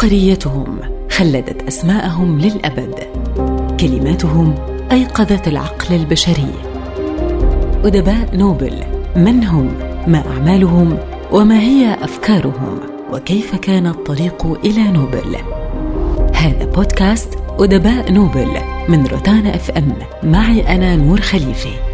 عبقريتهم خلدت أسماءهم للأبد. كلماتهم أيقظت العقل البشري. أدباء نوبل من هم؟ ما أعمالهم؟ وما هي أفكارهم؟ وكيف كان الطريق إلى نوبل؟ هذا بودكاست أدباء نوبل من روتانا أف إم. معي أنا نور خليفه